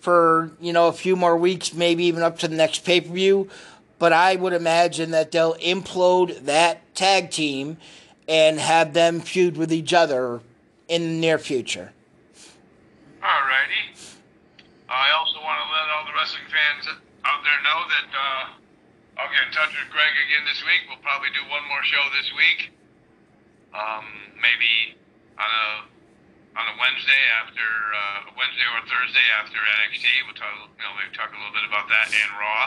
for you know a few more weeks, maybe even up to the next pay per view. But I would imagine that they'll implode that tag team and have them feud with each other in the near future. Alrighty. I also want to let all the wrestling fans out there know that uh, I'll get in touch with Greg again this week. We'll probably do one more show this week. Um, maybe on a on a Wednesday after uh, Wednesday or Thursday after NXT. We'll talk, you know, maybe talk a little bit about that and Raw.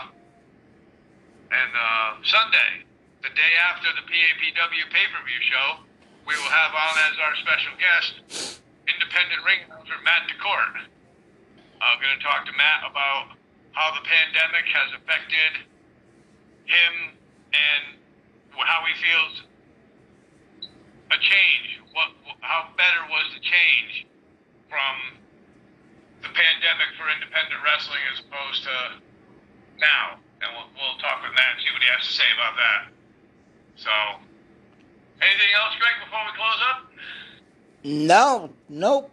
And uh, Sunday, the day after the PAPW pay per view show, we will have on as our special guest independent ring announcer Matt DeCourt. I'm going to talk to Matt about how the pandemic has affected him and how he feels a change. What, how better was the change from the pandemic for independent wrestling as opposed to now? And we'll, we'll talk with Matt and see what he has to say about that. So, anything else, Greg, before we close up? No, nope.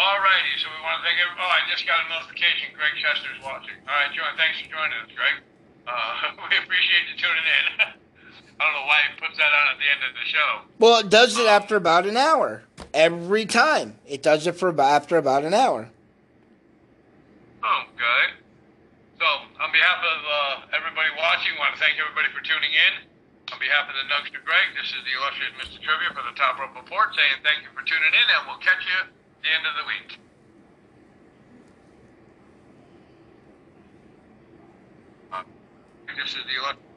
Alrighty, so we want to thank everybody. Oh, I just got a notification. Greg Chester's watching. All right, John, thanks for joining us, Greg. Uh, *laughs* we appreciate you tuning in. *laughs* I don't know why he puts that on at the end of the show. Well, it does it after about an hour. Every time. It does it for about, after about an hour. Okay. So, on behalf of uh, everybody watching, I want to thank everybody for tuning in. On behalf of the Nugster Greg, this is the illustrious Mr. Trivia for the Top Rope Report saying thank you for tuning in, and we'll catch you at the end of the week. Uh, this is the election.